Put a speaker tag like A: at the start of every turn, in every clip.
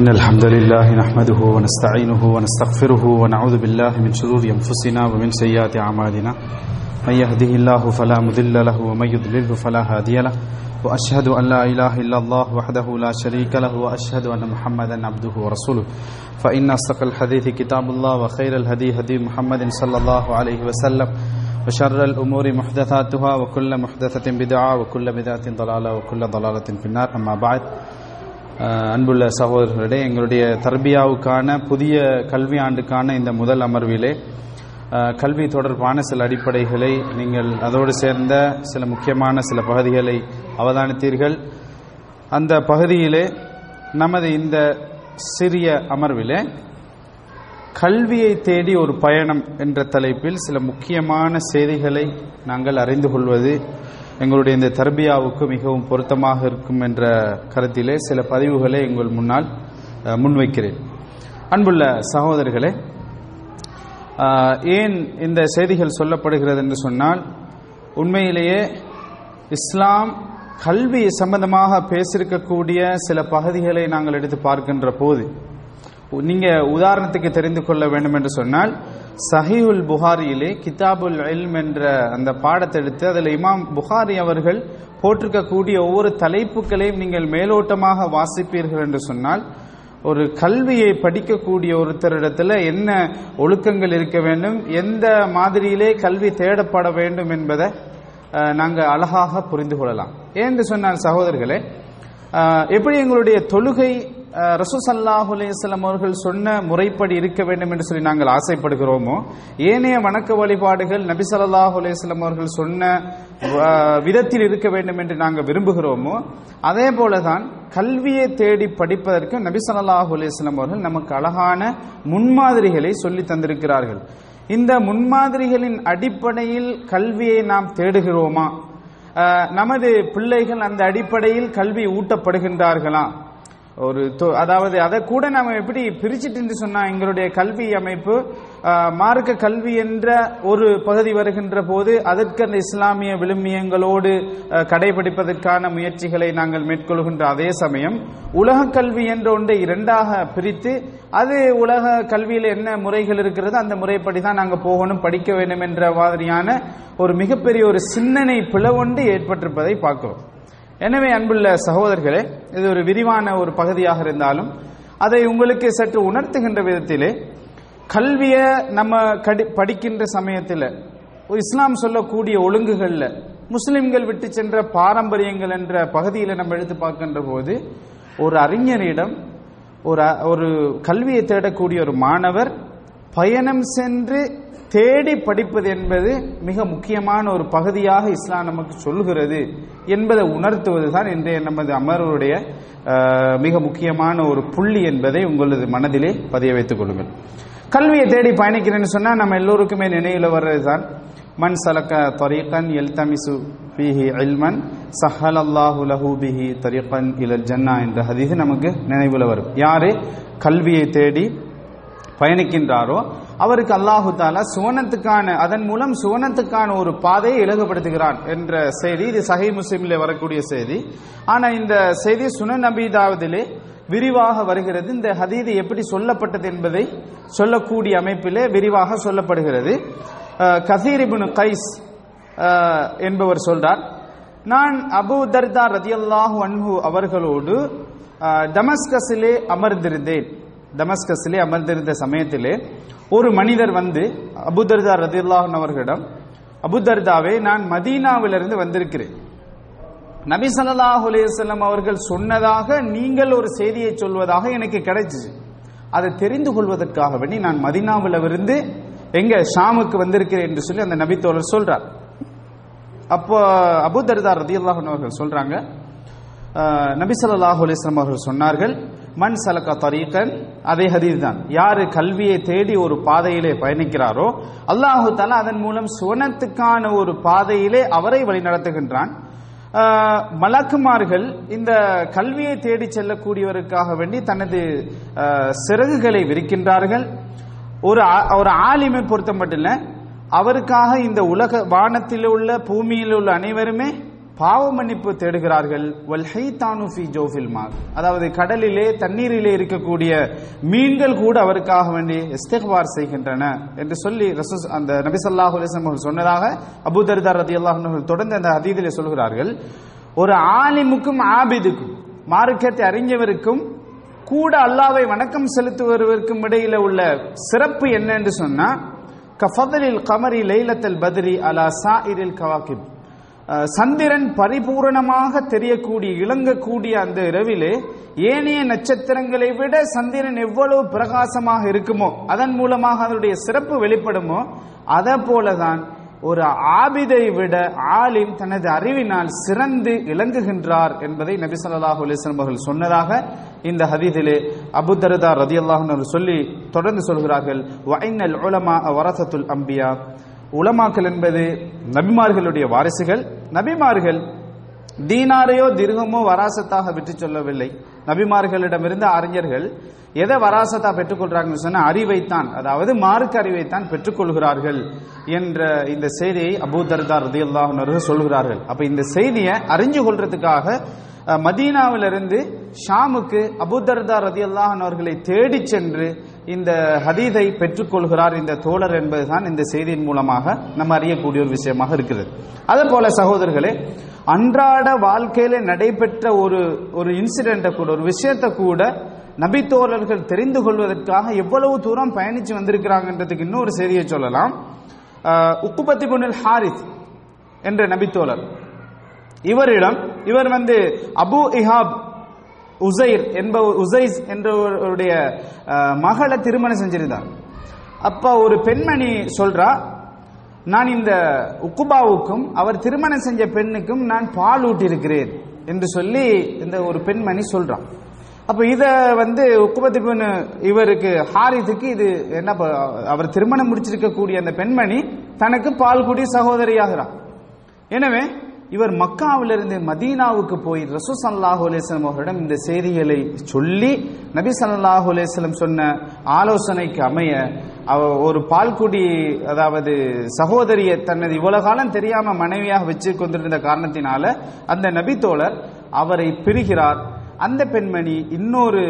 A: إن الحمد لله نحمده ونستعينه ونستغفره ونعوذ بالله من شرور أنفسنا ومن سيئات أعمالنا. من يهده الله فلا مضل له ومن يضلله فلا هادي له. وأشهد أن لا إله إلا الله وحده لا شريك له وأشهد أن محمدا عبده ورسوله. فإن أصدق الحديث كتاب الله وخير الهدي هدي محمد صلى الله عليه وسلم. وشر الأمور محدثاتها وكل محدثة بدعة وكل بدعة ضلالة وكل ضلالة في النار. أما بعد அன்புள்ள சகோதரர்களே எங்களுடைய தர்பியாவுக்கான புதிய கல்வி ஆண்டுக்கான இந்த முதல் அமர்விலே கல்வி தொடர்பான சில அடிப்படைகளை நீங்கள் அதோடு சேர்ந்த சில முக்கியமான சில பகுதிகளை அவதானித்தீர்கள். அந்த பகுதியிலே நமது இந்த சிறிய அமர்விலே கல்வியை தேடி ஒரு பயணம் என்ற தலைப்பில் சில முக்கியமான செய்திகளை நாங்கள் அறிந்து கொள்வது எங்களுடைய இந்த தர்பியாவுக்கு மிகவும் பொருத்தமாக இருக்கும் என்ற கருத்திலே சில பதிவுகளை எங்கள் முன்னால் முன்வைக்கிறேன். அன்புள்ள சகோதரர்களே ஏன் இந்த செய்திகள் சொல்லப்படுகிறது என்று சொன்னால் உண்மையிலேயே இஸ்லாம் கல்வி சம்பந்தமாக பேசியிருக்கக்கூடிய சில பகுதிகளை நாங்கள் எடுத்து பார்க்கின்ற போது நீங்க உதாரணத்துக்கு தெரிந்து கொள்ள வேண்டும் என்று சொன்னால் சஹிஹுல் புகாரியிலே கிதாபுல் இல்ம் என்ற அந்த பாடத்தை எடுத்து அதில் இமாம் புகாரி அவர்கள் போட்டிருக்கக்கூடிய ஒவ்வொரு தலைப்புகளையும் நீங்கள் மேலோட்டமாக வாசிப்பீர்கள் என்று சொன்னால் ஒரு கல்வியை படிக்கக்கூடிய ஒருத்தரிடத்துல என்ன ஒழுக்கங்கள் இருக்க வேண்டும் எந்த மாதிரியிலே கல்வி தேடப்பட வேண்டும் என்பதை நாங்கள் அழகாக புரிந்து கொள்ளலாம். ஏன்னு சொன்னால் சகோதரர்களே எப்படி எங்களுடைய தொழுகை ரசூசல்லாஹு அலையம் அவர்கள் சொன்ன முறைப்படி இருக்க வேண்டும் என்று சொல்லி நாங்கள் ஆசைப்படுகிறோமோ? ஏனைய வணக்க வழிபாடுகள் நபி சல்லாஹு அலைஹி அவர்கள் சொன்ன விதத்தில் இருக்க வேண்டும் என்று நாங்கள் விரும்புகிறோமோ? அதே போலதான் கல்வியை தேடி படிப்பதற்கு நபி சல்லாஹு அலைஹி அவர்கள் நமக்கு அழகான முன்மாதிரிகளை சொல்லி தந்திருக்கிறார்கள். இந்த முன்மாதிரிகளின் அடிப்படையில் கல்வியை நாம் தேடுகிறோமா? நமது பிள்ளைகள் அந்த அடிப்படையில் கல்வி ஊட்டப்படுகின்றார்களா? ஒரு தொ- அதாவது அதை கூட நாம எப்படி பிரிச்சுட்டு சொன்னா எங்களுடைய கல்வி அமைப்பு மார்க்க கல்வி என்ற ஒரு பகுதி வருகின்ற போது அதற்கு அந்த இஸ்லாமிய விழுமியங்களோடு கடைபிடிப்பதற்கான முயற்சிகளை நாங்கள் மேற்கொள்கின்ற அதே சமயம் உலக கல்வி என்ற ஒன்றை இரண்டாக பிரித்து அது உலக கல்வியில் என்ன முறைகள் இருக்கிறது அந்த முறைப்படி தான் நாங்கள் போகணும் படிக்க வேண்டும் என்ற மாதிரியான ஒரு மிகப்பெரிய ஒரு சிந்தனை பிளவொன்று ஏற்பட்டிருப்பதை பார்க்கிறோம். எனவே அன்புள்ள சகோதரர்களே இது ஒரு விரிவான ஒரு பகுதியாக இருந்தாலும் அதை உங்களுக்கு சற்று உணர்த்துகின்ற விதத்திலே கல்வியை நம்ம கடி படிக்கின்ற சமயத்தில் ஒரு இஸ்லாம் சொல்லக்கூடிய ஒழுங்குகளில் முஸ்லிம்கள் விட்டு சென்ற பாரம்பரியங்கள் என்ற பகுதியில் நம்ம எடுத்து பார்க்கின்ற போது ஒரு அறிஞரிடம் ஒரு ஒரு கல்வியை தேடக்கூடிய ஒரு மாணவர் பயணம் சென்று தேடி படிப்பது என்பது மிக முக்கியமான ஒரு பகுதியாக இஸ்லாம் நமக்கு சொல்கிறது என்பதை உணர்த்துவது தான் இன்றைய நமது அமர்வுடைய மிக முக்கியமான ஒரு புள்ளி என்பதை உங்களது மனதிலே பதிய வைத்துக் கொள்ளுங்கள். கல்வியை தேடி பயணிக்கிறேன்னு சொன்னால் நம்ம எல்லோருக்குமே நினைவில் வர்றதுதான். மண் சலக்க தரீகன் எல்தமிசு பிஹி இல்மன் சஹல் அல்லாஹு லஹு பிஹி தொரீக்கன் இலல் ஜன்னா என்ற ஹதீஸ் நமக்கு நினைவில் வரும். யாரு? கல்வியை தேடி பயணிக்கின்றாரோ அவருக்கு அல்லாஹு தாலா சுவனத்துக்கான அதன் மூலம் சுவனத்துக்கான ஒரு பாதையை இலகுபடுத்துகிறான் என்ற செய்தி. இது சஹி முஸ்லிமிலே வரக்கூடிய செய்தி. ஆனா இந்த செய்தி சுனன் நபீதாவதிலே விரிவாக வருகிறது. இந்த ஹதீது எப்படி சொல்லப்பட்டது என்பதை சொல்லக்கூடிய அமைப்பிலே விரிவாக சொல்லப்படுகிறது. அஹ், கசீர் கைஸ் என்பவர் சொல்றார் நான் அபு தர்தா ரதியல்லாஹு அன்ஹு அவர்களோடு டமஸ்கஸிலே அமர்ந்திருந்தேன். டமஸ்கஸிலே அமர்ந்திருந்த சமயத்திலே ஒரு மனிதர் வந்து அபுதர்தா ரதியல்லாஹன் அவர்களிடம் அபுதர்தாவே நான் மதீனாவிலிருந்து வந்திருக்கிறேன். நபி சல்லாஹ் அலேசல்லம் அவர்கள் சொன்னதாக நீங்கள் ஒரு செய்தியை சொல்வதாக எனக்கு கிடைச்சிச்சு அதை தெரிந்து கொள்வதற்காக வேண்டி நான் மதீனாவில் இருந்து எங்க ஷாமுக்கு வந்திருக்கிறேன் என்று சொல்லி அந்த நபித்தோழர் சொல்றார். அப்போ அபு தர்தா அல்லாஹன் அவர்கள் சொல்றாங்க நபி ஸல்லல்லாஹு அலிஸ்லாம் அவர்கள் சொன்னார்கள் மண் சலக்க தரீக்கன் அதே ஹதீஸ் தான் யாரு கல்வியை தேடி ஒரு பாதையிலே பயணிக்கிறாரோ அல்லாஹு தலா அதன் மூலம் சுவனத்துக்கான ஒரு பாதையிலே அவரை வழி நடத்துகின்றான் மலக்குமார்கள் இந்த கல்வியை தேடி செல்லக்கூடியவருக்காக வேண்டி தனது சிறகுகளை விரிக்கின்றார்கள். ஒரு ஆ- ஒரு ஆலிமை பொறுத்த மட்டும் அவருக்காக இந்த உலக வானத்தில் உள்ள பூமியில் உள்ள அனைவருமே பாவ மன்னிப்பு தேடுகிறார்கள். வல் ஃபி அதாவது கடலிலே தண்ணீரிலே இருக்கக்கூடிய மீன்கள் கூட அவருக்காக வேண்டி இஸ்திக்பார் செய்கின்றன என்று சொல்லி அந்த நபிசல்லாஹ் அவர்கள் சொன்னதாக அபுதர்தார் ரதி அல்லாஹர்கள் தொடர்ந்து அந்த அதீதிலே சொல்கிறார்கள். ஒரு ஆலிமுக்கும் ஆபிதுக்கும் மார்க்கத்தை அறிஞ்சவருக்கும் கூட அல்லாவை வணக்கம் செலுத்துவருக்கும் இடையில உள்ள சிறப்பு என்ன என்று சொன்னா கஃபதலில் கமரி லைலத்தல் பத்ரி அலா சாயிரில் கவாக்கிப் சந்திரன் பரிபூரணமாக தெரியக்கூடிய இளங்கக்கூடிய அந்த இரவிலே ஏனைய நட்சத்திரங்களை விட சந்திரன் எவ்வளவு பிரகாசமாக இருக்குமோ அதன் மூலமாக அதனுடைய சிறப்பு வெளிப்படுமோ அதை போலதான் ஒரு ஆபிதை விட ஆலிம் தனது அறிவினால் சிறந்து இளங்குகின்றார் என்பதை நபி சொல்லாஹு அலிஸ்லம் அவர்கள் சொன்னதாக இந்த ஹதீதிலே அபுதர்தா ரதி அல்லாஹன் சொல்லி தொடர்ந்து சொல்கிறார்கள். வைனல் உலமா வரசத்துல் அம்பியா. உலமாக்கல் என்பது நபிமார்களுடைய வாரிசுகள். நபிமார்கள் தீனாரையோ திருகமோ வராசத்தாக விற்று சொல்லவில்லை. நபிமார்களிடமிருந்து அறிஞர்கள் எதை வராசத்தா பெற்றுக்கொள்றாங்கன்னு சொன்ன அறிவைத்தான் அதாவது மார்க்க அறிவைத்தான் பெற்றுக்கொள்கிறார்கள் என்ற இந்த செய்தியை அபூதர்தார் ரதியுல்லாஹர்கள் சொல்கிறார்கள். அப்ப இந்த செய்தியை அறிஞ்சு கொள்றதுக்காக மதீனாவிலிருந்து ஷாமுக்கு அபூதர்தார் ரதியுல்லாஹன் அவர்களை தேடி சென்று இந்த ஹதீதை பெற்றுக்கொள்கிறார் இந்த தோழர் என்பதுதான் இந்த செய்தியின் மூலமாக நம்ம அறியக்கூடிய ஒரு விஷயமாக இருக்கிறது அதே போல சகோதரர்களே அன்றாட வாழ்க்கையில நடைபெற்ற ஒரு ஒரு இன்சிடென்ட்டை கூட ஒரு விஷயத்தை கூட நபித்தோழர்கள் தெரிந்து கொள்வதற்காக எவ்வளவு தூரம் பயணிச்சு வந்திருக்கிறாங்கன்றதுக்கு இன்னொரு செய்தியை சொல்லலாம். உக்குபத்தி புனில் ஹாரிஸ் என்ற நபித்தோழர். இவரிடம் இவர் வந்து அபு இஹாப் உசைர் என்பவர் உசைஸ் என்றவருடைய மகளை திருமணம் செஞ்சிருந்தார் அப்ப ஒரு பெண்மணி சொல்றா நான் இந்த உக்குபாவுக்கும் அவர் திருமணம் செஞ்ச பெண்ணுக்கும் நான் பால் ஊட்டியிருக்கிறேன் என்று சொல்லி இந்த ஒரு பெண்மணி சொல்றான். அப்ப இத வந்து உக்குபத்தி பெண் இவருக்கு ஹாரித்துக்கு இது என்ன ப- அவர் திருமணம் முடிச்சிருக்கக்கூடிய அந்த பெண்மணி தனக்கு பால் குடி சகோதரியாகிறான். எனவே இவர் மக்காவிலிருந்து மதீனாவுக்கு போய் ரசூ சல்லாஹூ அலேஸ்லம் அவர்களிடம் இந்த செய்திகளை சொல்லி நபி சல்லாஹூ அலேஸ்லம் சொன்ன ஆலோசனைக்கு அமைய அவ ஒரு பால்குடி அதாவது சகோதரியை தனது இவ்வளவு காலம் தெரியாம மனைவியாக வச்சு கொண்டிருந்த காரணத்தினால அந்த நபி தோழர் அவரை பிரிகிறார். அந்த பெண்மணி இன்னொரு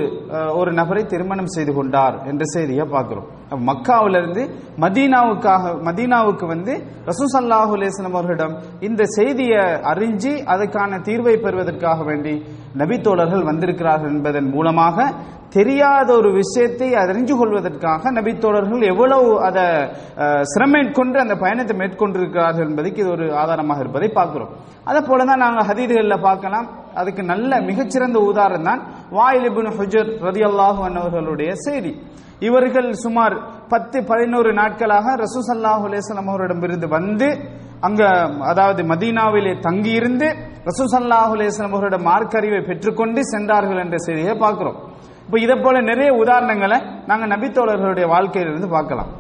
A: ஒரு நபரை திருமணம் செய்து கொண்டார் என்ற செய்தியை பார்க்கிறோம். மக்காவிலிருந்து மதீனாவுக்காக மதீனாவுக்கு வந்து ரசூசல்லாஹு அலேஸ்லம் அவர்களிடம் இந்த செய்தியை அறிஞ்சு அதற்கான தீர்வை பெறுவதற்காக வேண்டி நபித்தோழர்கள் வந்திருக்கிறார்கள் என்பதன் மூலமாக தெரியாத ஒரு விஷயத்தை அறிஞ்சு கொள்வதற்காக நபித்தோழர்கள் எவ்வளவு அதை சிரமேற்கொண்டு சிரமம் அந்த பயணத்தை மேற்கொண்டிருக்கிறார்கள் என்பதற்கு இது ஒரு ஆதாரமாக இருப்பதை பார்க்கிறோம். அதே போல தான் நாங்கள் ஹதீதுகளில் பார்க்கலாம். அதுக்கு நல்ல மிகச்சிறந்த உதாரணம் தான் வாயில் ஹுஜர் ரதி அல்லாஹு அன்னவர்களுடைய செய்தி. இவர்கள் சுமார் பத்து பதினோரு நாட்களாக ரசூசல்லாஹ் அலேஸ்லாம் அவரிடமிருந்து வந்து அங்க அதாவது மதீனாவிலே தங்கியிருந்து ரசூசல்லாஹ் அலேஸ்லாம் அவரோட மார்க்கறிவை பெற்றுக்கொண்டு சென்றார்கள் என்ற செய்தியை பார்க்கிறோம். இப்போ இதை போல நிறைய உதாரணங்களை நாங்கள் நபித்தோழர்களுடைய வாழ்க்கையிலிருந்து பார்க்கலாம்.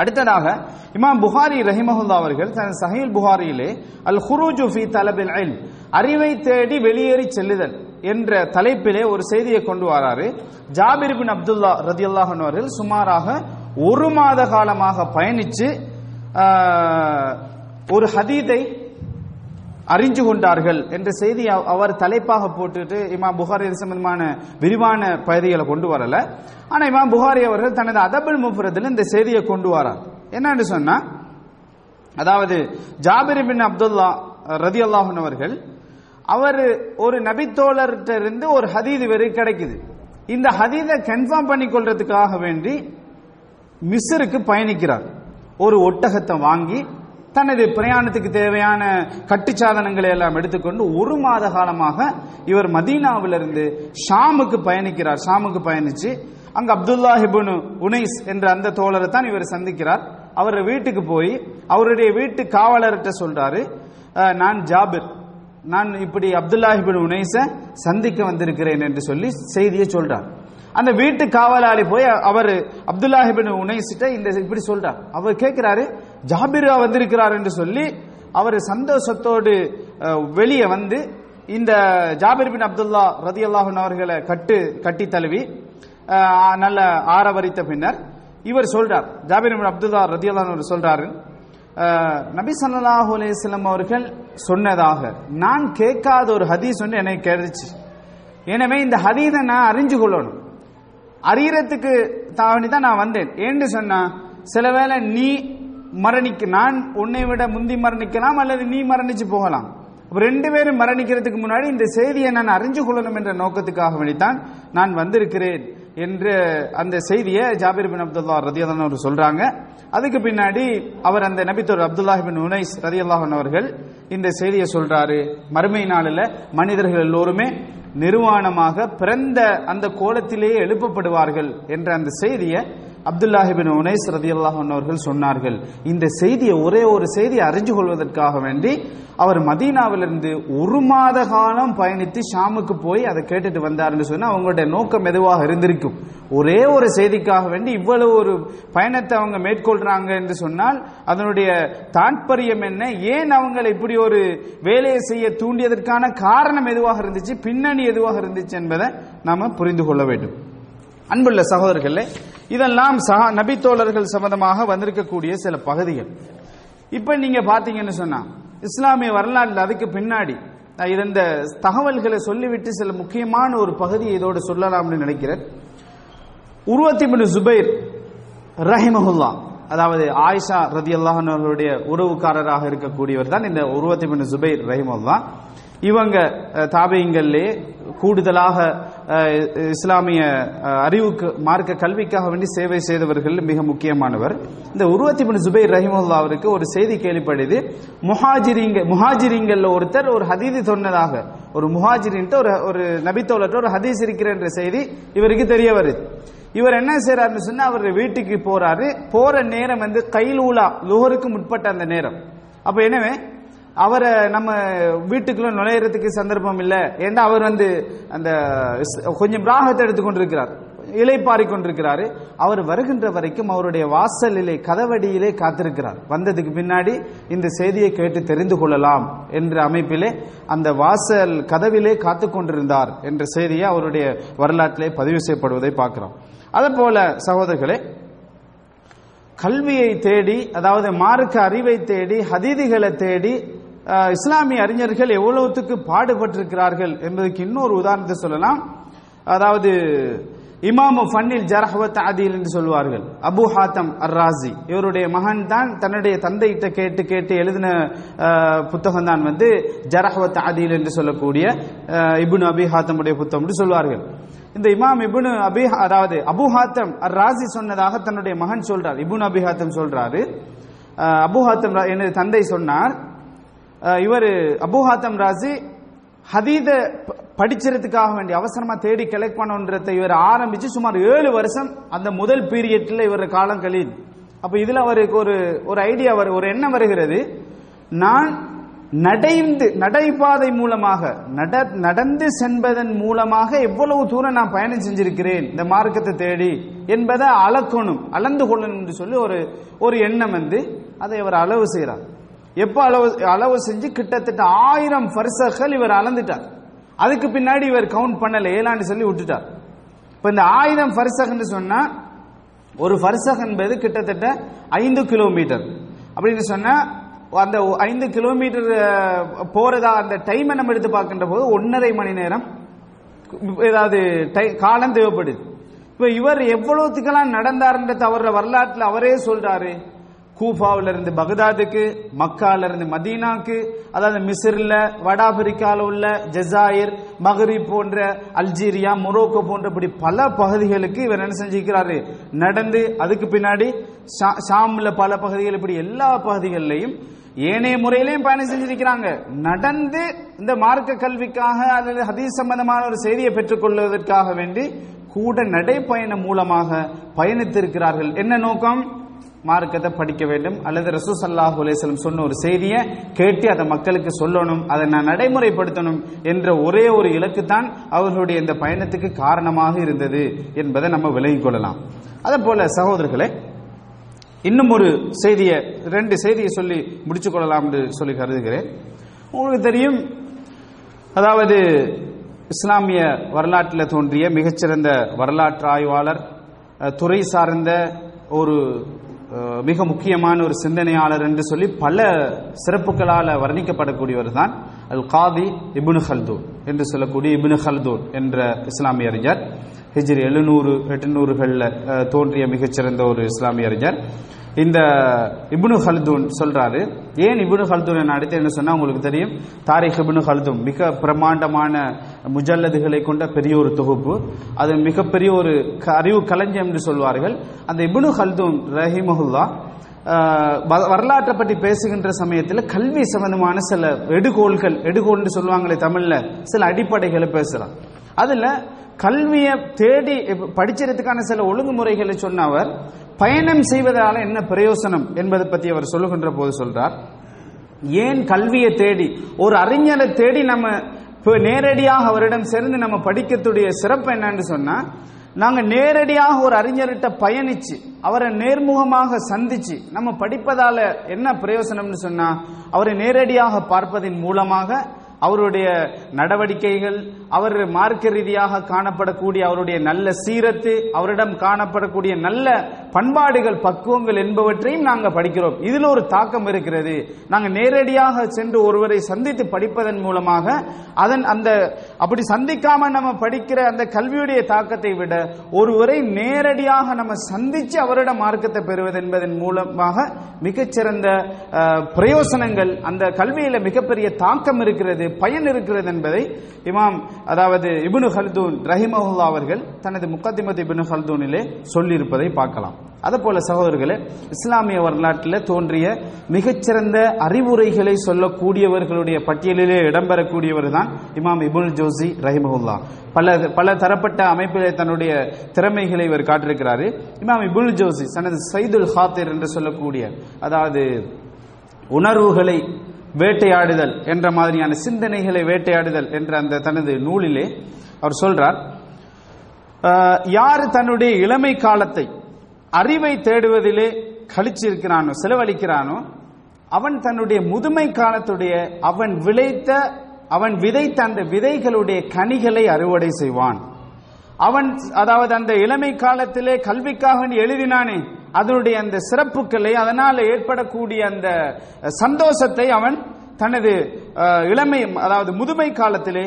A: அடுத்ததாக இமாம் புகாரி ரஹிமஹுல்லா அவர்கள் தனது சஹீல் புகாரியிலே அல் ஹுரூஜு ஃபி தலபில் அறிவை தேடி வெளியேறி செல்லுதல். என்ற தலைப்பிலே ஒரு செய்தியை கொண்டு வராரு. ஜாபிர் பின் அப்துல்லா ரதியல்லாஹு அன்ஹு அவர்கள் சுமாராக ஒரு மாத காலமாக பயணிச்சு ஒரு ஹதீதை அறிஞ்சு கொண்டார்கள் என்ற செய்தி அவர் தலைப்பாக போட்டுட்டு இமாம் புகாரி சம்பந்தமான விரிவான பகுதிகளை கொண்டு வரல. ஆனா இமாம் புகாரி அவர்கள் தனது அதபுல் முஃபரத்தில் இந்த செய்தியை கொண்டு வரார். என்னன்னு சொன்னா அதாவது ஜாபிர் பின் அப்துல்லா ரதி அல்லாஹன் அவர்கள் அவர் ஒரு நபித்தோழர்கிட்ட இருந்து ஒரு ஹதீது வரை கிடைக்குது. இந்த ஹதீதை கன்ஃபார்ம் பண்ணி கொள்றதுக்காக வேண்டி மிஸ்ருக்கு பயணிக்கிறார். ஒரு ஒட்டகத்தை வாங்கி தனது பிரயாணத்துக்கு தேவையான கட்டுச்சாதனங்களை எல்லாம் எடுத்துக்கொண்டு ஒரு மாத காலமாக இவர் மதீனாவிலிருந்து ஷாமுக்கு பயணிக்கிறார். ஷாமுக்கு பயணிச்சு அங்க அப்துல்லா ஹிபுனு உனைஸ் என்ற அந்த தோழரை தான் இவர் சந்திக்கிறார். அவர் வீட்டுக்கு போய் அவருடைய வீட்டு காவலர்கிட்ட சொல்றாரு நான் ஜாபிர். நான் இப்படி அப்துல்லாஹிபின் உனைச சந்திக்க வந்திருக்கிறேன் என்று சொல்லி செய்தியை சொல்றார். அந்த வீட்டு காவலாளி போய் அவர் அப்துல்லாஹிபின் உனைசிட்ட இந்த இப்படி சொல்றார். அவர் கேட்கிறாரு ஜாபிரா வந்திருக்கிறார் என்று சொல்லி அவர் சந்தோஷத்தோடு வெளியே வந்து இந்த ஜாபிர் பின் அப்துல்லா ரதி அவர்களை கட்டு கட்டி தழுவி நல்ல ஆரவரித்த பின்னர் இவர் சொல்றார் ஜாபிர் பின் அப்துல்லா ரதி சொல்றாரு நபி சல்லாஹூ அலைஹி அவர்கள் சொன்னதாக நான் கேட்காத ஒரு ஹதீஸ் ஒன்று எனக்கு கிடைச்சு எனவே இந்த ஹதீதை நான் அறிஞ்சு கொள்ளணும். அறியறதுக்கு தாவணி தான் நான் வந்தேன். ஏன்னு சொன்னா சில வேளை நீ மரணிக்க நான் உன்னை விட முந்தி மரணிக்கலாம் அல்லது நீ மரணிச்சு போகலாம். ரெண்டு பேரும் மரணிக்கிறதுக்கு முன்னாடி இந்த செய்தியை நான் அறிஞ்சு கொள்ளணும் என்ற நோக்கத்துக்காக வேண்டித்தான் நான் வந்திருக்கிறேன் என்று அந்த செய்தியை ஜாபிர் பின் அப்துல்லா ரதியல்லாஹு அவர் சொல்றாங்க. அதுக்கு பின்னாடி அவர் அந்த நபித்தோர் அப்துல்லாஹ் பின் உனைஸ் ரதியல்லாஹு அவர்கள் இந்த செய்தியை சொல்றாரு. மறுமை நாளில் மனிதர்கள் எல்லோருமே நிர்வாணமாக பிறந்த அந்த கோலத்திலேயே எழுப்பப்படுவார்கள் என்ற அந்த செய்தியை அப்துல்லாஹிபின் உனைஸ் ரதி அல்லாஹர்கள் சொன்னார்கள் இந்த செய்தியை ஒரே ஒரு செய்தியை அறிஞ்சு கொள்வதற்காக வேண்டி அவர் மதீனாவிலிருந்து ஒரு மாத காலம் பயணித்து ஷாமுக்கு போய் அதை கேட்டுட்டு வந்தார்னு சொன்னா அவங்களுடைய நோக்கம் எதுவாக இருந்திருக்கும். ஒரே ஒரு செய்திக்காக வேண்டி இவ்வளவு ஒரு பயணத்தை அவங்க மேற்கொள்றாங்க என்று சொன்னால் அதனுடைய தாற்பயம் என்ன? ஏன் அவங்களை இப்படி ஒரு வேலையை செய்ய தூண்டியதற்கான காரணம் எதுவாக இருந்துச்சு? பின்னணி எதுவாக இருந்துச்சு என்பதை நாம புரிந்து கொள்ள வேண்டும். அன்புள்ள சகோதரர்களே இதெல்லாம் சகா நபித்தோழர்கள் சம்பந்தமாக வந்திருக்கக்கூடிய சில பகுதிகள். இப்ப நீங்க பாத்தீங்கன்னு சொன்னா இஸ்லாமிய வரலாற்றில் அதுக்கு பின்னாடி நான் இந்த தகவல்களை சொல்லிவிட்டு சில முக்கியமான ஒரு பகுதியை இதோடு சொல்லலாம்னு நினைக்கிறேன். உருவத்தி பின் ஜுபைர் ரஹிமஹுல்லா அதாவது ஆயிஷா ரதி அவர்களுடைய உறவுக்காரராக இருக்கக்கூடியவர் தான் இந்த உருவத்தை பின் ஜுபைர் ரஹிமஹுல்லா. இவங்க அஹ், தாபியங்களிலே கூடுதலாக இஸ்லாமிய அறிவுக்கு மார்க்க கல்விக்காக வேண்டி சேவை செய்தவர்கள் மிக முக்கியமானவர். இந்த உருவத்தி பின் ஜுபைர் ரஹிமுல்லா அவருக்கு ஒரு செய்தி கேள்விப்படுது முஹாஜிரிங்க முஹாஜிரிங்கல்ல ஒருத்தர் ஒரு ஹதீதி சொன்னதாக ஒரு முஹாஜிரின்ட்டு ஒரு ஒரு நபித்தோலற்ற ஒரு ஹதீஸ் இருக்கிற என்ற செய்தி இவருக்கு தெரிய வருது இவர் என்ன செய்யறாருன்னு சொன்னா அவர் வீட்டுக்கு போறாரு. போற நேரம் வந்து கைலூலா லுகருக்கு முற்பட்ட அந்த நேரம். அப்ப எனவே அவரை நம்ம வீட்டுக்குள்ள நுழையறதுக்கு சந்தர்ப்பம் இல்லை. ஏன்னா அவர் வந்து அந்த கொஞ்சம் பிராகத்தை எடுத்துக்கொண்டிருக்கிறார். இலைப்பாரி கொண்டிருக்கிறாரு. அவர் வருகின்ற வரைக்கும் அவருடைய வாசலிலே கதவடியிலே காத்திருக்கிறார். வந்ததுக்கு பின்னாடி இந்த செய்தியை கேட்டு தெரிந்து கொள்ளலாம் என்ற அமைப்பிலே அந்த வாசல் கதவிலே காத்து கொண்டிருந்தார் என்ற செய்தியை அவருடைய வரலாற்றிலே பதிவு செய்யப்படுவதை பார்க்கிறோம். அதே போல சகோதரர்களே கல்வியை தேடி அதாவது மார்க்க அறிவை தேடி ஹதீதிகளை தேடி இஸ்லாமிய அறிஞர்கள் எவ்வளவுத்துக்கு பாடுபட்டிருக்கிறார்கள் என்பதற்கு இன்னொரு உதாரணத்தை சொல்லலாம். அதாவது இமாமு ஃபன்னில் ஜரஹவத் ஆதில் என்று சொல்வார்கள். அபு ஹாத்தம் அர் ராசி இவருடைய மகன் தான் தன்னுடைய தந்தையிட்ட கேட்டு கேட்டு எழுதின புத்தகம் தான் வந்து ஜரஹவத் ஆதில் என்று சொல்லக்கூடிய இபுன் அபி ஹாத்தமுடைய புத்தகம் என்று சொல்வார்கள். இந்த இமாம் இபுனு அபி அதாவது அபு ஹாத்தம் அர் ராசி சொன்னதாக தன்னுடைய மகன் சொல்றார். இபுன் அபி ஹாத்தம் சொல்றாரு. அபு ஹாத்தம் ரா- எனது தந்தை சொன்னார். இவர் அபு ஹாத்தம் ராசி ஹதீத ப- படிச்சறதுக்காக வேண்டி அவசரமா தேடி கலெக்ட் பண்ணுன்றதை இவர் ஆரம்பிச்சு சுமார் ஏழு வருஷம் அந்த முதல் பீரியட்ல இவர் காலம் கழியுது. அப்ப இதுல அவருக்கு ஒரு ஒரு ஐடியா வரு ஒரு எண்ணம் வருகிறது. நான் நடைந்து நடைபாதை மூலமாக நட நடந்து சென்பதன் மூலமாக எவ்வளவு தூரம் நான் பயணம் செஞ்சிருக்கிறேன் இந்த மார்க்கத்தை தேடி என்பதை அளக்கணும் அளந்து கொள்ளணும் என்று சொல்லி ஒரு ஒரு எண்ணம் வந்து அதை இவர் அளவு செய்கிறார் எப்போ அளவு அளவு செஞ்சு கிட்டத்தட்ட ஆயிரம் பரிசகள் இவர் அளந்துட்டார். அதுக்கு பின்னாடி இவர் கவுண்ட் பண்ணல ஏழாண்டு சொல்லி விட்டுட்டார். இப்போ இந்த ஆயிரம் பரிசகன்னு சொன்னால் ஒரு பரிசக் என்பது கிட்டத்தட்ட ஐந்து கிலோமீட்டர் அப்படின்னு சொன்னால் அந்த ஐந்து கிலோமீட்டர் போறதா அந்த டைமை நம்ம எடுத்து பார்க்கின்ற போது ஒன்றரை மணி நேரம் ஏதாவது டை- காலம் தேவைப்படுது. இப்ப இவர் எவ்வளவுத்துக்கெல்லாம் நடந்தாருன்ற அவர வரலாற்றுல அவரே சொல்றாரு. கூஃபாவில இருந்து பகதாதுக்கு மக்கால இருந்து மதீனாக்கு அதாவது மிஸ்ர்ல வட ஆப்பிரிக்கால உள்ள ஜெசாயிர் மஹரி போன்ற அல்ஜீரியா மொரோக்கோ போன்ற இப்படி பல பகுதிகளுக்கு இவர் என்ன செஞ்சிருக்கிறாரு? நடந்து அதுக்கு பின்னாடி ஷாம்ல பல பகுதிகள் இப்படி எல்லா பகுதிகளிலையும் ஏனைய முறையிலையும் பயணம் செஞ்சிருக்கிறாங்க. நடந்து இந்த மார்க்க கல்விக்காக அல்லது ஹதீஸ் சம்பந்தமான ஒரு செய்தியை பெற்றுக்கொள்வதற்காக வேண்டி கூட நடைப்பயணம் மூலமாக பயணித்திருக்கிறார்கள். என்ன நோக்கம்? மார்க்கத்தை படிக்க வேண்டும். அல்லது ரசூ சல்லாஹூ சொன்ன ஒரு செய்தியை கேட்டு அதை மக்களுக்கு சொல்லணும் அதை நான் நடைமுறைப்படுத்தணும் என்ற ஒரே ஒரு இலக்கு தான் அவர்களுடைய இந்த பயணத்துக்கு காரணமாக இருந்தது என்பதை நம்ம விலகிக் கொள்ளலாம். அதே போல சகோதரர்களே இன்னும் ஒரு செய்தியை ரெண்டு செய்தியை சொல்லி முடிச்சுக் கொள்ளலாம் என்று சொல்லி கருதுகிறேன். உங்களுக்கு தெரியும் அதாவது இஸ்லாமிய வரலாற்றில் தோன்றிய மிகச்சிறந்த வரலாற்று ஆய்வாளர் துறை சார்ந்த ஒரு மிக முக்கியமான ஒரு சிந்தனையாளர் என்று சொல்லி பல சிறப்புகளால் வர்ணிக்கப்படக்கூடியவர் தான் அல் காதி இபுனு ஹல்தூன் என்று சொல்லக்கூடிய இபுனு ஹல்தூன் என்ற இஸ்லாமிய அறிஞர். ஹிஜ்ரி எழுநூறு எட்டுநூறுகளில் தோன்றிய மிகச்சிறந்த ஒரு இஸ்லாமிய அறிஞர். இந்த இப்னு ஹல்தூன் சொல்றாரு ஏன் இப்னு ஹல்தூன் என்ன அடுத்து என்ன சொன்னா உங்களுக்கு தெரியும்? தாரிக் இப்னு ஹல்தூன் மிக பிரமாண்டமான முஜல்லதுகளை கொண்ட பெரிய ஒரு தொகுப்பு. அது மிகப்பெரிய ஒரு க- அறிவு களஞ்சியம் என்று சொல்வார்கள். அந்த இப்னு ஹல்தூன் ரஹிமஹுல்லா வ- வரலாற்றை பற்றி பேசுகின்ற சமயத்தில் கல்வி சம்பந்தமான சில எடுகோள்கள் எடுகோள்னு சொல்லுவாங்களே தமிழ்ல சில அடிப்படைகளை பேசுறான். அதுல கல்வியை தேடி படிச்சதுக்கான சில ஒழுங்குமுறைகளை சொன்ன அவர் பயணம் செய்வதால என்ன பிரயோசனம் என்பதை பற்றி அவர் சொல்லுகின்ற போது சொல்றார். ஏன் கல்வியை தேடி ஒரு அறிஞரை தேடி நம்ம இப்போ நேரடியாக அவரிடம் சேர்ந்து நம்ம படிக்கக்கூடிய சிறப்பு என்னன்னு சொன்னா நாங்க நேரடியாக ஒரு அறிஞர்கிட்ட பயணிச்சு அவரை நேர்முகமாக சந்திச்சு நம்ம படிப்பதால என்ன பிரயோசனம்னு சொன்னா அவரை நேரடியாக பார்ப்பதன் மூலமாக அவருடைய நடவடிக்கைகள் அவர் மார்க்க ரீதியாக காணப்படக்கூடிய அவருடைய நல்ல சீரத்து அவரிடம் காணப்படக்கூடிய நல்ல பண்பாடுகள் பக்குவங்கள் என்பவற்றையும் நாங்கள் படிக்கிறோம். இதில் ஒரு தாக்கம் இருக்கிறது. நாங்கள் நேரடியாக சென்று ஒருவரை சந்தித்து படிப்பதன் மூலமாக அதன் அந்த அப்படி சந்திக்காம நம்ம படிக்கிற அந்த கல்வியுடைய தாக்கத்தை விட ஒருவரை நேரடியாக நம்ம சந்திச்சு அவரிடம் மார்க்கத்தை பெறுவது என்பதன் மூலமாக மிகச்சிறந்த பிரயோசனங்கள் அந்த கல்வியில மிகப்பெரிய தாக்கம் இருக்கிறது. பயன் இருக்கிறது என்பதை இமாம் அதாவது இபுனு ஹல்தூன் ரஹிமஹுல்லா அவர்கள் தனது முக்கத்திமத் இபுனு ஹல்தூனிலே சொல்லியிருப்பதை பார்க்கலாம். அதுபோல சகோதரர்களே இஸ்லாமிய வரலாற்றில் தோன்றிய மிகச்சிறந்த அறிவுரைகளை சொல்லக்கூடியவர்களுடைய பட்டியலிலே இடம்பெறக்கூடியவர் தான் இமாம் இபுல் ஜோசி ரஹிமஹுல்லா. பல பல தரப்பட்ட அமைப்பிலே தன்னுடைய திறமைகளை இவர் காட்டிருக்கிறாரு இமாம் இபுல் ஜோசி தனது சைதுல் ஹாத்திர் என்று சொல்லக்கூடிய அதாவது உணர்வுகளை வேட்டையாடுதல் என்ற மாதிரியான சிந்தனைகளை வேட்டையாடுதல் என்ற அந்த தனது நூலிலே அவர் சொல்றார். யார் தன்னுடைய இளமை காலத்தை அறிவை தேடுவதிலே கழிச்சிருக்கிறானோ செலவழிக்கிறானோ அவன் தன்னுடைய முதுமை காலத்துடைய அவன் விளைத்த அவன் விதைத்த அந்த விதைகளுடைய கனிகளை அறுவடை செய்வான். அவன் அதாவது அந்த இளமை காலத்திலே கல்விக்காக எழுதினானே அதனுடைய அந்த சிறப்புகளை அதனால் ஏற்படக்கூடிய அந்த சந்தோஷத்தை அவன் தனது இளமை அதாவது முதுமை காலத்திலே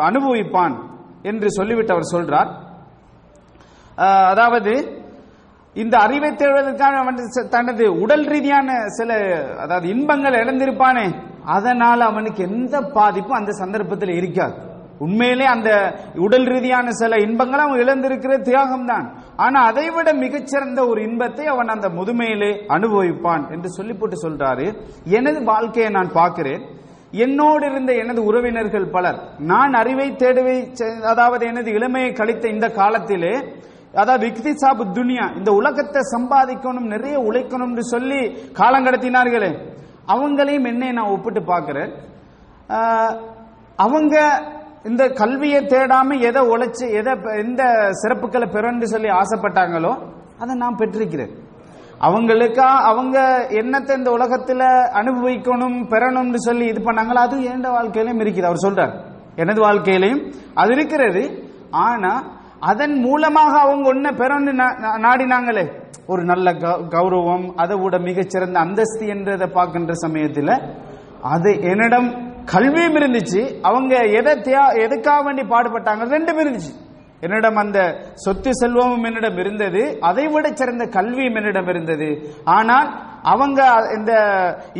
A: அனுபவிப்பான் என்று சொல்லிவிட்டு அவர் சொல்றார். அதாவது இந்த அறிவை தேடுவதற்காக அவன் ச- தனது உடல் ரீதியான சில அதாவது இன்பங்கள் இழந்திருப்பானே அதனால் அவனுக்கு எந்த பாதிப்பும் அந்த சந்தர்ப்பத்தில் இருக்காது. உண்மையிலே அந்த உடல் ரீதியான சில இன்பங்களை அவன் இழந்திருக்கிற தியாகம் தான் ஆனா அதை விட மிகச்சிறந்த ஒரு இன்பத்தை அவன் அந்த முதுமையிலே அனுபவிப்பான் என்று சொல்லி போட்டு சொல்றாரு. எனது வாழ்க்கையை நான் பார்க்கிறேன். என்னோடு இருந்த எனது உறவினர்கள் பலர் நான் அறிவை தேடுவை செ- அதாவது எனது இளமையை கழித்த இந்த காலத்திலே அதாவது இக்திசாபு துனியா இந்த உலகத்தை சம்பாதிக்கணும் நிறைய உழைக்கணும்னு சொல்லி காலம் கடத்தினார்களே. அவங்களையும் என்னை நான் ஒப்பிட்டு பார்க்கிறேன். அவங்க இந்த கல்வியை தேடாம எதை உழைச்சி எதை எந்த சிறப்புகளை பெறணும்னு சொல்லி ஆசைப்பட்டாங்களோ அதை நான் பெற்றிருக்கிறேன். அவங்களுக்கா அவங்க என்னத்தை இந்த உலகத்துல அனுபவிக்கணும் பெறணும்னு சொல்லி இது பண்ணாங்களோ அது எந்த வாழ்க்கையிலும் இருக்குது. அவர் சொல்றார் எனது வாழ்க்கையிலையும் அது இருக்கிறது. ஆனா அதன் மூலமாக அவங்க ஒன்ன பெறணும்னு நா- நாடினாங்களே ஒரு நல்ல கௌரவம் அதை விட மிகச்சிறந்த அந்தஸ்து என்றதை பார்க்கின்ற சமயத்தில் அது என்னிடம் கல்வியும் இருந்துச்சு. அவங்க எதை எதுக்காக வேண்டி பாடுபட்டாங்க? ரெண்டும் இருந்துச்சு. என்னிடம் அந்த சொத்து செல்வமும் என்னிடம் இருந்தது. அதை விட சிறந்த கல்வியும் என்னிடம் இருந்தது. ஆனால் அவங்க இந்த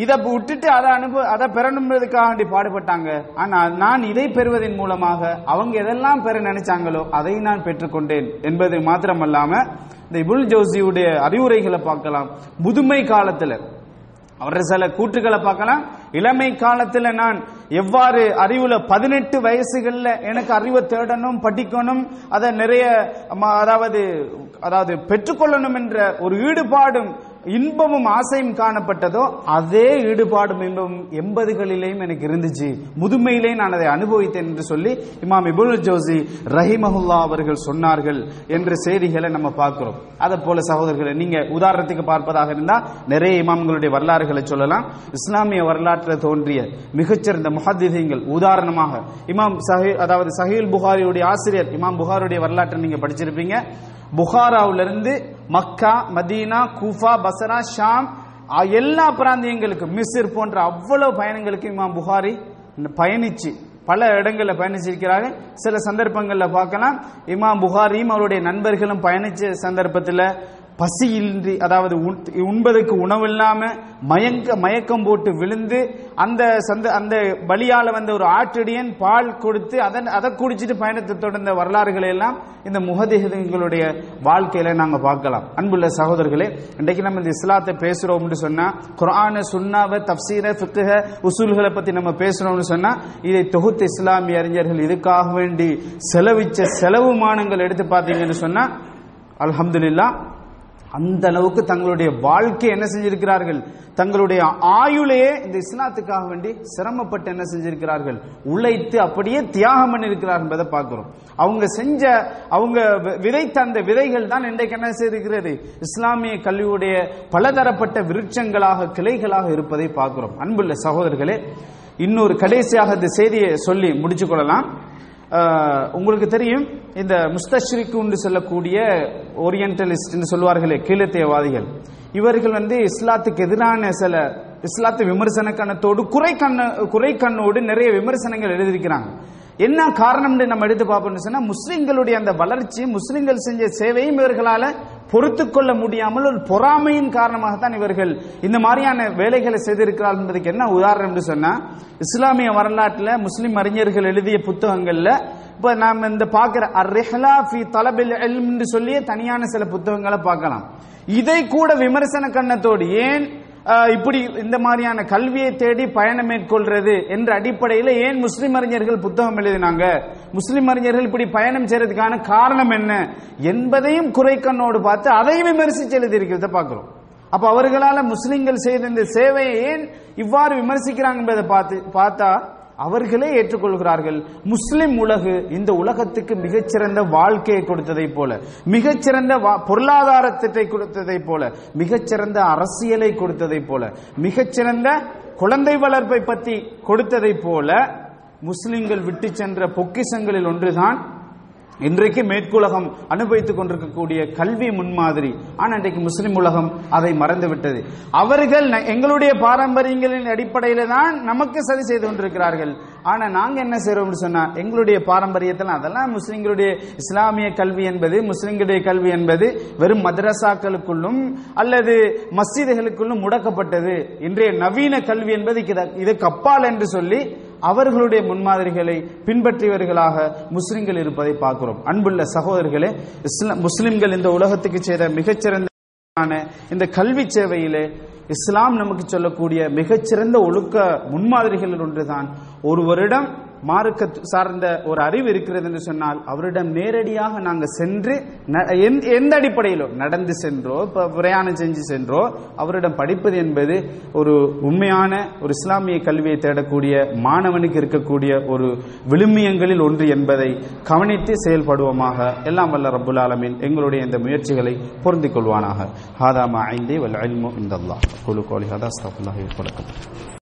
A: இதை விட்டுட்டு அதை அனுபவ அதை பெறணுன்றதுக்காக வேண்டி பாடுபட்டாங்க. ஆனால் நான் இதை பெறுவதன் மூலமாக அவங்க எதெல்லாம் பெற நினைச்சாங்களோ அதை நான் பெற்றுக்கொண்டேன் என்பது மாத்திரமல்லாம இந்த இபுல் ஜோசியுடைய அறிவுரைகளை பார்க்கலாம். முதுமை காலத்துல அவர் சில கூற்றுகளை பார்க்கலாம். இளமை காலத்துல நான் எவ்வாறு அறிவுல பதினெட்டு வயசுகள்ல எனக்கு அறிவை தேடணும் படிக்கணும் அதை நிறைய ம- அதாவது அதாவது பெற்றுக்கொள்ளணும் என்ற ஒரு ஈடுபாடும் இன்பமும் ஆசையும் காணப்பட்டதோ அதே ஈடுபாடும் இன்பம் எண்பதுகளிலேயும் எனக்கு இருந்துச்சு. முதுமையிலே நான் அதை அனுபவித்தேன் என்று சொல்லி இமாம் இபுல் ஜோசி ரஹிமஹுல்லா அவர்கள் சொன்னார்கள் என்ற செய்திகளை நம்ம பார்க்கிறோம். அதை போல சகோதரர்களை நீங்க உதாரணத்துக்கு பார்ப்பதாக இருந்தால் நிறைய இமாம்களுடைய வரலாறுகளை சொல்லலாம். இஸ்லாமிய வரலாற்றில் தோன்றிய மிகச்சிறந்த முஹத்திதீங்கள் உதாரணமாக இமாம் சஹி அதாவது சஹீல் புகாரியுடைய ஆசிரியர் இமாம் புகாருடைய வரலாற்றை நீங்க படிச்சிருப்பீங்க. புகாராவிலிருந்து Mecca Medina Kufa Basra Sham எல்லா பிராந்தியங்களுக்கும் மிஸ்ர் போன்ற அவ்வளவு பயணங்களுக்கு இமாம் புகாரி பயணிச்சு பல இடங்களில் பயணிச்சிருக்கிறார்கள். சில சந்தர்ப்பங்களில் பார்க்கலாம். இமாம் புகாரியும் அவருடைய நண்பர்களும் பயணிச்ச சந்தர்ப்பத்தில் பசியின்றி அதாவது உண்- உண்பதற்கு உணவில்லாம மயங்க மயக்கம் போட்டு விழுந்து அந்த சந்த அந்த பலியால வந்த ஒரு ஆற்றடியன் பால் கொடுத்து அதன் அதை குடிச்சிட்டு பயணத்தை தொடர்ந்த வரலாறுகளை எல்லாம் இந்த முகதிகளுடைய வாழ்க்கையில நாங்க பார்க்கலாம். அன்புள்ள சகோதரர்களே இன்றைக்கு நம்ம இந்த இஸ்லாத்தை பேசுறோம்னு சொன்னா குரான சுண்ணாவை தப்சீர ஃபிக்ஹ உசூல்களை பத்தி நம்ம பேசுறோம்னு சொன்னா இதை தொகுத்து இஸ்லாமிய அறிஞர்கள் இதுக்காக வேண்டி செலவிச்ச செலவு மானங்கள் எடுத்து பார்த்தீங்கன்னு சொன்னா அலமதுல்லா அந்த அளவுக்கு தங்களுடைய வாழ்க்கை என்ன செஞ்சிருக்கிறார்கள்? தங்களுடைய ஆயுளையே இந்த இஸ்லாத்துக்காக வேண்டி சிரமப்பட்டு என்ன செஞ்சிருக்கிறார்கள்? உழைத்து அப்படியே தியாகம் பண்ணிருக்கிறார் என்பதை பார்க்கிறோம். அவங்க செஞ்ச அவங்க விதைத்த அந்த விதைகள் தான் இன்றைக்கு என்ன செய்திருக்கிறது? இஸ்லாமிய கல்வியுடைய பலதரப்பட்ட விருட்சங்களாக கிளைகளாக இருப்பதை பார்க்கிறோம். அன்புள்ள சகோதரர்களே இன்னொரு கடைசியாக இந்த செய்தியை சொல்லி முடிச்சு கொள்ளலாம். உங்களுக்கு தெரியும் இந்த முஸ்தஷ்ரிக்கு என்று சொல்லக்கூடிய ஓரியன்டலிஸ்ட் சொல்வார்களே கீழத்தையவாதிகள் இவர்கள் வந்து இஸ்லாத்துக்கு எதிரான சில இஸ்லாத்து விமர்சன கண்ணத்தோடு குறை கண்ண குறை கண்ணோடு நிறைய விமர்சனங்கள் எழுதியிருக்கிறாங்க. என்ன காரணம்னு நம்ம எடுத்து பார்ப்போம்னு சொன்னா முஸ்லிம்களுடைய அந்த வளர்ச்சி முஸ்லிம்கள் செஞ்ச சேவையும் இவர்களால பொறுத்து கொள்ள முடியாமல் ஒரு பொறாமையின் காரணமாகத்தான் இவர்கள் இந்த மாதிரியான வேலைகளை செய்திருக்கிறார்கள் என்பதுக்கு என்ன உதாரணம் சொன்னா இஸ்லாமிய வரலாற்றில் முஸ்லிம் அறிஞர்கள் எழுதிய புத்தகங்கள்ல இப்ப நாம் இந்த பார்க்கிற அர்ரிஹலா ஃபி தலபில் இல்ம்னு சொல்லியே தனியான சில புத்தகங்களை பார்க்கலாம். இதை கூட விமர்சன கண்ணத்தோடு ஏன் இப்படி இந்த மாதிரியான கல்வியை தேடி பயணம் மேற்கொள்றது என்ற அடிப்படையில் ஏன் முஸ்லிம் அறிஞர்கள் புத்தகம் எழுதினாங்க? முஸ்லிம் அறிஞர்கள் இப்படி பயணம் செய்யறதுக்கான காரணம் என்ன? என்பதையும் குறைக்கண்ணோடு பார்த்து அதையும் விமர்சிச்சு எழுதியிருக்கிறத. பார்க்கிறோம். அப்ப அவர்களால முஸ்லிம்கள் செய்த இந்த சேவையை ஏன் இவ்வாறு விமர்சிக்கிறாங்க என்பதை பார்த்து பார்த்தா அவர்களே ஏற்றுக்கொள்கிறார்கள். முஸ்லிம் உலகு இந்த உலகத்துக்கு மிகச்சிறந்த வாழ்க்கையை கொடுத்ததை போல மிகச்சிறந்த வா- பொருளாதாரத்தை கொடுத்ததை போல மிகச்சிறந்த அரசியலை கொடுத்ததை போல மிகச்சிறந்த குழந்தை வளர்ப்பை பற்றி கொடுத்ததை போல முஸ்லிம்கள் விட்டு சென்ற பொக்கிஷங்களில் ஒன்றுதான் இன்றைக்கு மேற்குலகம் அனுபவித்துக் கொண்டிருக்கக்கூடிய கல்வி முன்மாதிரி. ஆனால் இன்றைக்கு முஸ்லிம் உலகம் அதை மறந்துவிட்டது. அவர்கள் ந- எங்களுடைய பாரம்பரியங்களின் அடிப்படையில தான் நமக்கு சதி செய்து கொண்டிருக்கிறார்கள். ஆனா நாங்க என்ன செய்றோம்னு சொன்னா எங்களுடைய பாரம்பரியத்தில் அதெல்லாம் முஸ்லிம்களுடைய இஸ்லாமிய கல்வி என்பது முஸ்லிம்களுடைய கல்வி என்பது வெறும் மதரசாக்களுக்குள்ளும் அல்லது மஸ்ஜிதுகளுக்குள்ளும் முடக்கப்பட்டது. இன்றைய நவீன கல்வி என்பது இதற்கு அப்பால் என்று சொல்லி அவர்களுடைய முன்மாதிரிகளை பின்பற்றியவர்களாக முஸ்லிம்கள் இருப்பதை பார்க்கிறோம். அன்புள்ள சகோதரர்களே இஸ்லாம் முஸ்லிம்கள் இந்த உலகத்துக்கு செய்த மிகச்சிறந்த இந்த கல்வி சேவையிலே இஸ்லாம் நமக்கு சொல்லக்கூடிய மிகச்சிறந்த ஒழுக்க முன்மாதிரிகளில் ஒன்றுதான். ஒருவரிடம் மார்க்க சார்ந்த ஒரு அறிவு இருக்கிறது என்று சொன்னால் அவரிடம் நேரடியாக நாங்கள் சென்று ந- எந்த- எந்த அடிப்படையிலோ நடந்து சென்றோ பிரயாணம் செஞ்சு சென்றோ அவரிடம் படிப்பது என்பது ஒரு உண்மையான ஒரு இஸ்லாமிய கல்வியை தேடக்கூடிய மாணவனுக்கு இருக்கக்கூடிய ஒரு விழுமியங்களில் ஒன்று என்பதை கவனித்து செயல்படுவோமாக. எல்லாம் வல்ல ரபுல் ஆலமின். எங்களுடைய இந்த முயற்சிகளை பொருந்திக் கொள்வானாக. ஹாதாமா ஐந்தே வல் அல்மோ இந்த குழு கோலி ஹதா அஸ்தகுல்லாஹி